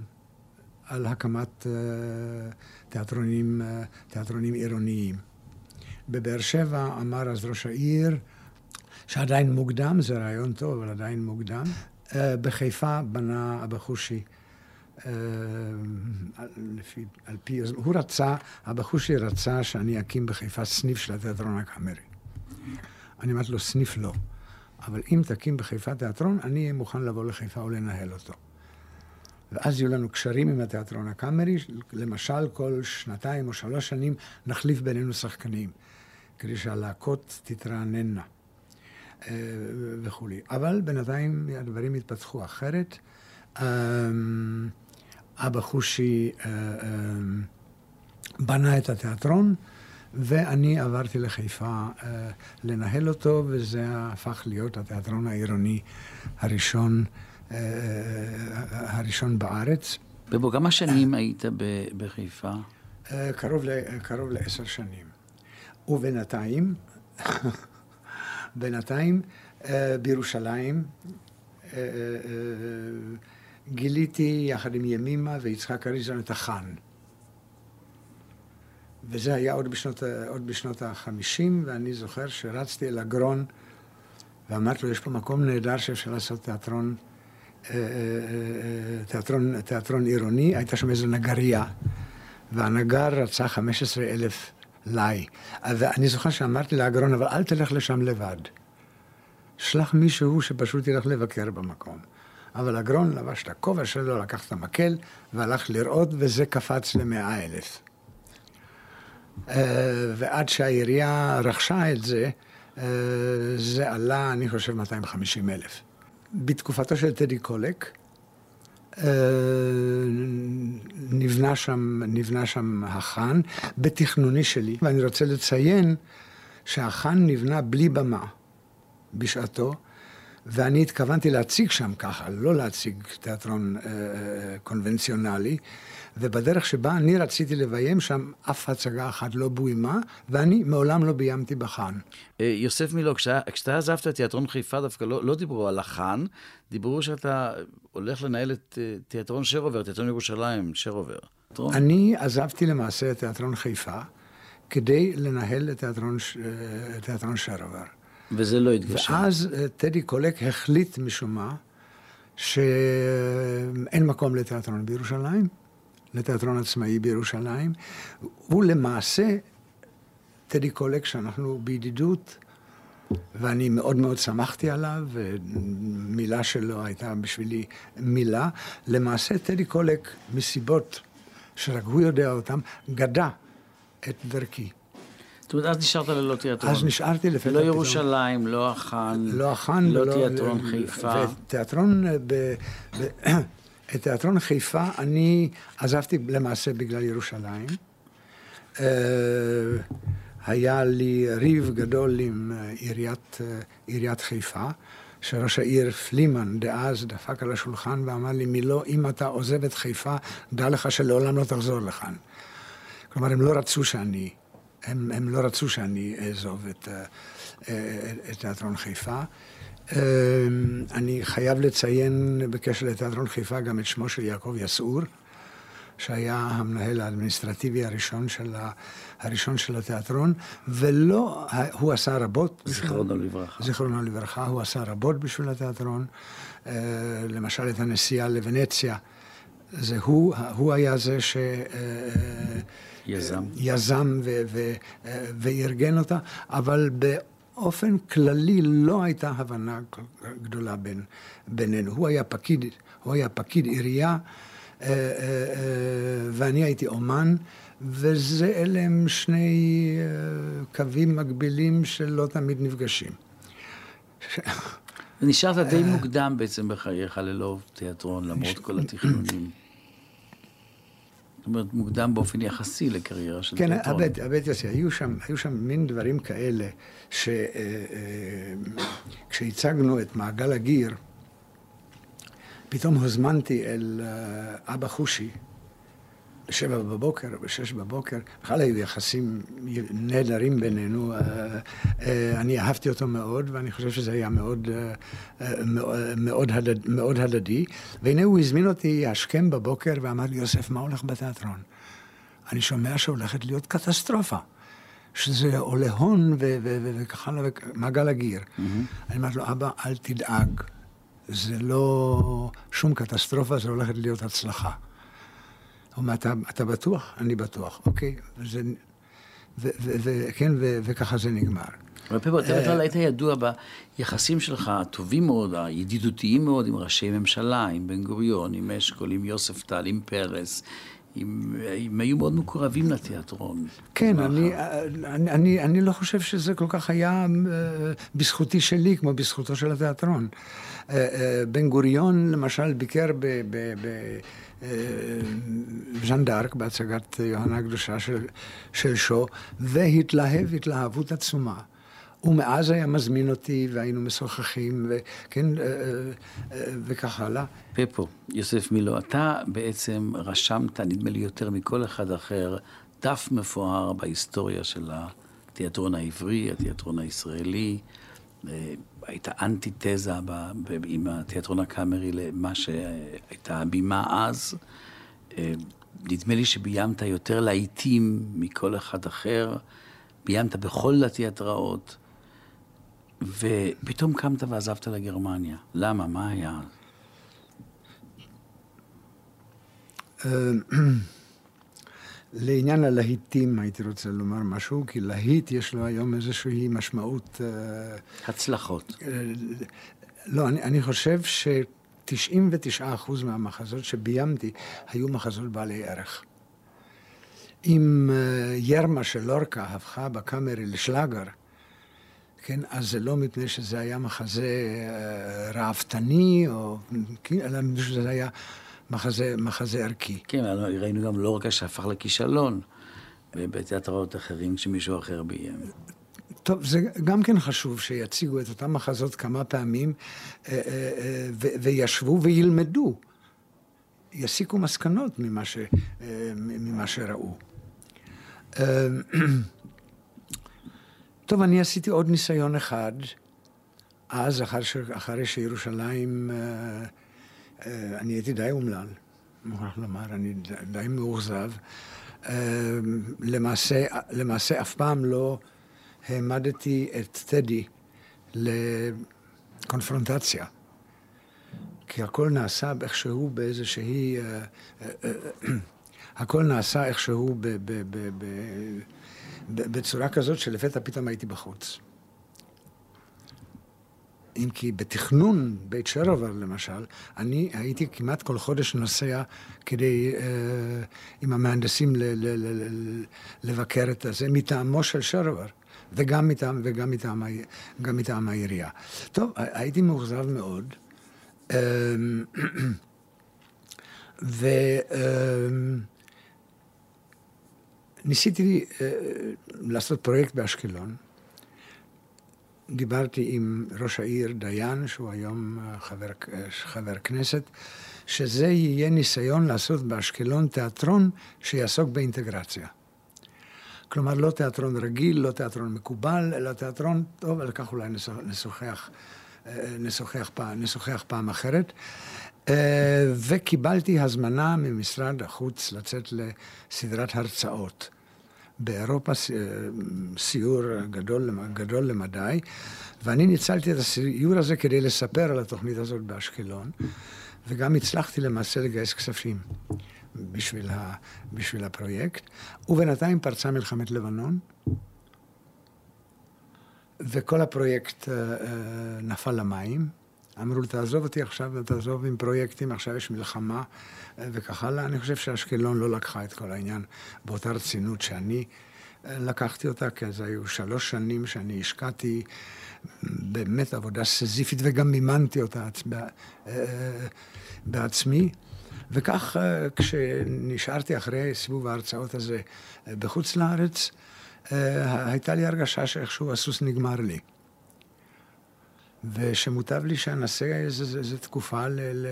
על הקמת אה, תיאטרונים, אה, תיאטרונים עירוניים. בבאר שבע אמר אז ראש העיר, שעדיין מוקדם, זה רעיון טוב, אבל עדיין מוקדם. אה, בחיפה בנה אבא חושי, לפי, על פי, הוא רצה, אבא חושי רצה שאני אקים בחיפה סניף של התיאטרון הקאמרי. אני אמרתי לו, סניף לא. אבל אם תקים בחיפה תיאטרון, אני אהיה מוכן לבוא לחיפה ולנהל אותו. ואז יהיו לנו קשרים עם התיאטרון הקאמרי, למשל כל שנתיים או שלוש שנים נחליף בינינו שחקנים, כדי שהלהקות תתרעננה אה, וכולי. אבל בינתיים הדברים התפתחו אחרת. אמ, אבא חושי אה, אמ, בנה את התיאטרון, ואני עברתי לחיפה אה, לנהל אותו, וזה הפך להיות התיאטרון העירוני הראשון, אה, הראשון בארץ. ובו כמה שנים היית בחיפה? קרוב, קרוב לעשר שנים. ובינתיים, *laughs* בינתיים, בירושלים, גיליתי יחד עם ימימה ויצחק אריזון את החאן. וזה היה עוד בשנות, עוד בשנות ה-50, ואני זוכר שרצתי אל הגרון ואמרתי לו, יש פה מקום נהדר שאפשר לעשות תיאטרון, אה, אה, אה, תיאטרון, תיאטרון עירוני, הייתה שם איזו נגרייה, והנגר רצה 15 אלף לי. ואני זוכר שאמרתי לאגרון, אבל אל תלך לשם לבד. שלח מישהו שפשוט ילך לבקר במקום. אבל אגרון לבש את הכובע שלו, לקח את המקל והלך לראות, וזה קפץ למאה אלף. אה, ועד שהעירייה רכשה את זה, אה, זה עלה, אני חושב, 250 אלף. בתקופתו של טדי קולק, אה, נבנה שם, נבנה שם החאן בתכנוני שלי, ואני רוצה לציין שהחאן נבנה בלי במה בשעתו, ואני התכוונתי להציג שם ככה, לא להציג תיאטרון אה, אה, קונבנציונלי, ובדרך שבה אני רציתי לביים שם, אף הצגה אחת לא בוימה, ואני מעולם לא ביימתי בחאן. אה, יוסף מילו, כשאתה, עזבת את תיאטרון חיפה, דווקא לא, לא דיברו על החאן, דיברו שאתה הולך לנהל את אה, תיאטרון שרובר, תיאטרון ירושלים, שרובר. תיאטרון? אני עזבתי למעשה את תיאטרון חיפה, כדי לנהל את תיאטרון, אה, תיאטרון שרובר. וזה לא התגשם. ואז טדי קולק החליט משום מה שאין מקום לתיאטרון בירושלים, לתיאטרון עצמאי בירושלים. הוא למעשה, טדי קולק, שאנחנו בידידות, ואני מאוד מאוד שמחתי עליו, ומילה שלו הייתה בשבילי מילה. למעשה, טדי קולק, מסיבות שרק הוא יודע אותן, גדע את דרכי. זאת אומרת, אז נשארת ללא תיאטרון. אז נשארתי לפתע לא ירושלים, לא החאן. לא החאן. לא תיאטרון חיפה. ותיאטרון, את תיאטרון חיפה אני עזבתי למעשה בגלל ירושלים. אה, היה לי ריב גדול עם אה, עיריית, אה, עיריית חיפה, שראש העיר פלימן דאז דפק על השולחן ואמר לי, מילו, אם אתה עוזב את חיפה, דע לך שלעולם לא תחזור לכאן. כלומר, הם לא רצו שאני הם, הם לא רצו שאני אעזוב את, את תיאטרון חיפה. אה, אני חייב לציין בקשר לתיאטרון חיפה גם את שמו של יעקב יסעור, שהיה המנהל האדמיניסטרטיבי הראשון של, ה, הראשון של התיאטרון, ולא, הוא עשה רבות. זיכרונו לברכה. זיכרונו לברכה, הוא עשה רבות בשביל התיאטרון. למשל את הנסיעה לוונציה. זה הוא, הוא היה זה ש... יזם. יזם ו- ו- וארגן אותה, אבל באופן כללי לא הייתה הבנה גדולה בין, בינינו. הוא היה פקיד, הוא היה פקיד עירייה, אה, אה, אה, ואני הייתי אומן, וזה אלה הם שני קווים מקבילים שלא תמיד נפגשים. נשארת די מוקדם בעצם בחייך ללא תיאטרון, למרות כל התכנונים. זאת אומרת, מוקדם באופן יחסי לקריירה של כן, תיאטרון. כן, האמת היא, היו שם, היו שם מין דברים כאלה, שכשהצגנו אה, אה, את מעגל הגיר, פתאום הוזמנתי אל אה, אבא חושי, בשבע בבוקר בשש בבוקר, בכלל היו יחסים נהדרים בינינו. אני אהבתי אותו מאוד, ואני חושב שזה היה מאוד, מאוד, הדד, מאוד הדדי. והנה הוא הזמין אותי השכם בבוקר ואמר לי, יוסף, מה הולך בתיאטרון? אני שומע שהולכת להיות קטסטרופה. שזה עולה הון וכך הלאה, מעגל הגיר. Mm-hmm. אני אומרת לו, אבא, אל תדאג, זה לא שום קטסטרופה, זה הולכת להיות הצלחה. הוא אומר, אתה, אתה בטוח? אני בטוח, אוקיי? וזה, ו, ו, ו, כן, ו, וככה זה נגמר. אבל פפר, אתה בכלל היית ידוע ביחסים שלך הטובים מאוד, הידידותיים מאוד עם ראשי ממשלה, עם בן גוריון, עם אשכול, עם יוסף טל, עם פרס. הם, הם היו מאוד מקורבים לתיאטרון. כן, אני, אני, אני, אני לא חושב שזה כל כך היה אה, בזכותי שלי, כמו בזכותו של התיאטרון. אה, אה, בן גוריון, למשל, ביקר בז'אן דארק, בהצגת יוהנה הקדושה של, של שו, והתלהב התלהבות עצומה. ומאז היה מזמין אותי, והיינו משוחחים, וכן, אה, אה, אה, וכך הלאה. פפו, יוסף מילו, אתה בעצם רשמת, נדמה לי יותר מכל אחד אחר, דף מפואר בהיסטוריה של התיאטרון העברי, התיאטרון הישראלי. הייתה אנטיתזה עם התיאטרון הקאמרי למה שהייתה הבימה אז. נדמה לי שביימת יותר להיטים מכל אחד אחר. ביימת בכל התיאטראות. ופתאום קמת ועזבת לגרמניה. למה? מה היה? *clears throat* לעניין הלהיטים הייתי רוצה לומר משהו, כי להיט יש לו היום איזושהי משמעות... אה, הצלחות. אה, לא, אני, אני חושב ש-99% מהמחזות שביימתי היו מחזות בעלי ערך. אם אה, ירמה של לורקה הפכה בקאמרי לשלאגר, כן, אז זה לא מפני שזה היה מחזה ראוותני, או, כן, אלא מפני שזה היה מחזה, מחזה ערכי. כן, ראינו גם לא רק שהפך לכישלון, בתיאטראות אחרים שמישהו אחר ביים. טוב, זה גם כן חשוב שיציגו את אותם מחזות כמה פעמים, אה, אה, וישבו וילמדו, יסיקו מסקנות ממה, ש, ממה שראו. *clears throat* טוב, אני עשיתי עוד ניסיון אחד, אז, אחר ש... אחרי שירושלים, אה, אה, אני הייתי די אומלל, מוכרח לומר, אני די, מאוכזב. אה, למעשה, למעשה אף פעם לא העמדתי את טדי לקונפרונטציה. כי הכל נעשה איכשהו באיזושהי... הכל נעשה איכשהו בצורה כזאת שלפתע פתאום הייתי בחוץ. אם כי בתכנון בית שרובר למשל, אני הייתי כמעט כל חודש נוסע כדי, אה, עם המהנדסים ל, ל, ל, ל, לבקר את זה, מטעמו של שרובר, וגם מטעם, וגם מטעם, גם מטעם העירייה. טוב, הייתי מאוכזב מאוד. *clears throat* אה, ו... אה, ניסיתי uh, לעשות פרויקט באשקלון. דיברתי עם ראש העיר דיין, שהוא היום אה, חבר, אה, חבר כנסת, שזה יהיה ניסיון לעשות באשקלון תיאטרון שיעסוק באינטגרציה. כלומר, לא תיאטרון רגיל, לא תיאטרון מקובל, אלא תיאטרון, טוב, על כך אולי נשוחח, נשוחח, פעם, נשוחח פעם אחרת. וקיבלתי הזמנה ממשרד החוץ לצאת לסדרת הרצאות. באירופה סיור גדול, גדול למדי, ואני ניצלתי את הסיור הזה כדי לספר על התוכנית הזאת באשקלון, וגם הצלחתי למעשה לגייס כספים בשביל, ה, בשביל הפרויקט, ובינתיים פרצה מלחמת לבנון, וכל הפרויקט uh, uh, נפל למים. אמרו לי, תעזוב אותי עכשיו, תעזוב עם פרויקטים, עכשיו יש מלחמה אה, וכך הלאה. אני חושב שאשקלון לא לקחה את כל העניין באותה רצינות שאני אה, לקחתי אותה, כי אז היו שלוש שנים שאני השקעתי באמת עבודה סזיפית וגם מימנתי אותה אה, בעצמי. וכך כשנשארתי אחרי סיבוב ההרצאות הזה בחוץ לארץ, הייתה לי הרגשה שאיכשהו הסוס נגמר לי. ושמוטב לי שאנסה איזו תקופה ל, ל,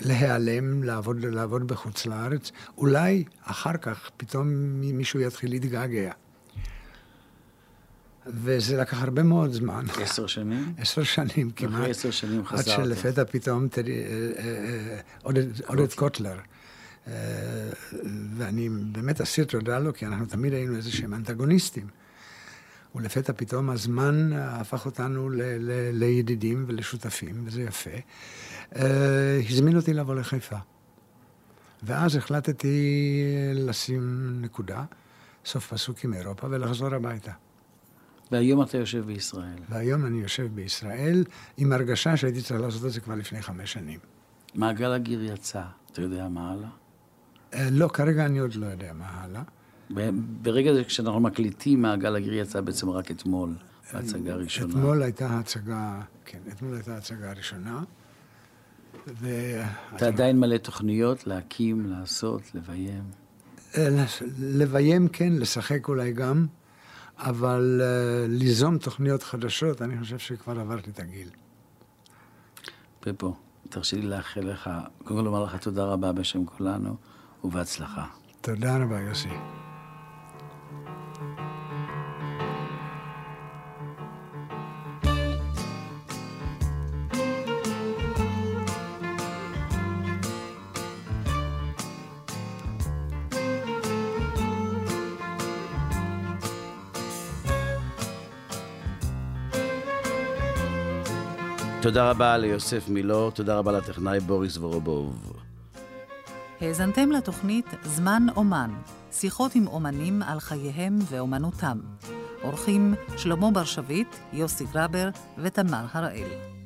להיעלם, לעבוד, לעבוד בחוץ לארץ. אולי אחר כך פתאום מישהו יתחיל להתגעגע. וזה לקח הרבה מאוד זמן. עשר שנים? עשר שנים כמעט. אחרי עשר שנים חזרת. עד שלפתע פתאום, תראי, עודד קוטלר ואני באמת אסיר תודה לו, כי אנחנו תמיד היינו איזה שהם אנטגוניסטים. ולפתע פתאום הזמן הפך אותנו ל- ל- לידידים ולשותפים, וזה יפה. Uh, הזמין אותי לבוא לחיפה. ואז החלטתי לשים נקודה, סוף פסוק עם אירופה, ולחזור הביתה. והיום אתה יושב בישראל. והיום אני יושב בישראל עם הרגשה שהייתי צריך לעשות את זה כבר לפני חמש שנים. מעגל הגיר יצא, אתה יודע מה הלאה? Uh, לא, כרגע אני עוד לא יודע מה הלאה. ברגע זה, כשאנחנו מקליטים, מעגל הגיר יצא בעצם רק אתמול, בהצגה הראשונה. אתמול הייתה ההצגה, כן, אתמול הייתה ההצגה הראשונה. ו... אתה עדיין מלא תוכניות להקים, לעשות, לביים? אה, לביים כן, לשחק אולי גם, אבל uh, ליזום תוכניות חדשות, אני חושב שכבר עברתי את הגיל. פפו, תרשי לי לאחל לך, קודם כל לומר לך תודה רבה בשם כולנו, ובהצלחה. תודה רבה, יוסי. תודה רבה ליוסף מילור, תודה רבה לטכנאי בוריס ורובוב. האזנתם לתוכנית זמן אומן, שיחות עם אומנים על חייהם ואומנותם. אורחים שלמה בר שביט, יוסי גרבר ותמר הראל.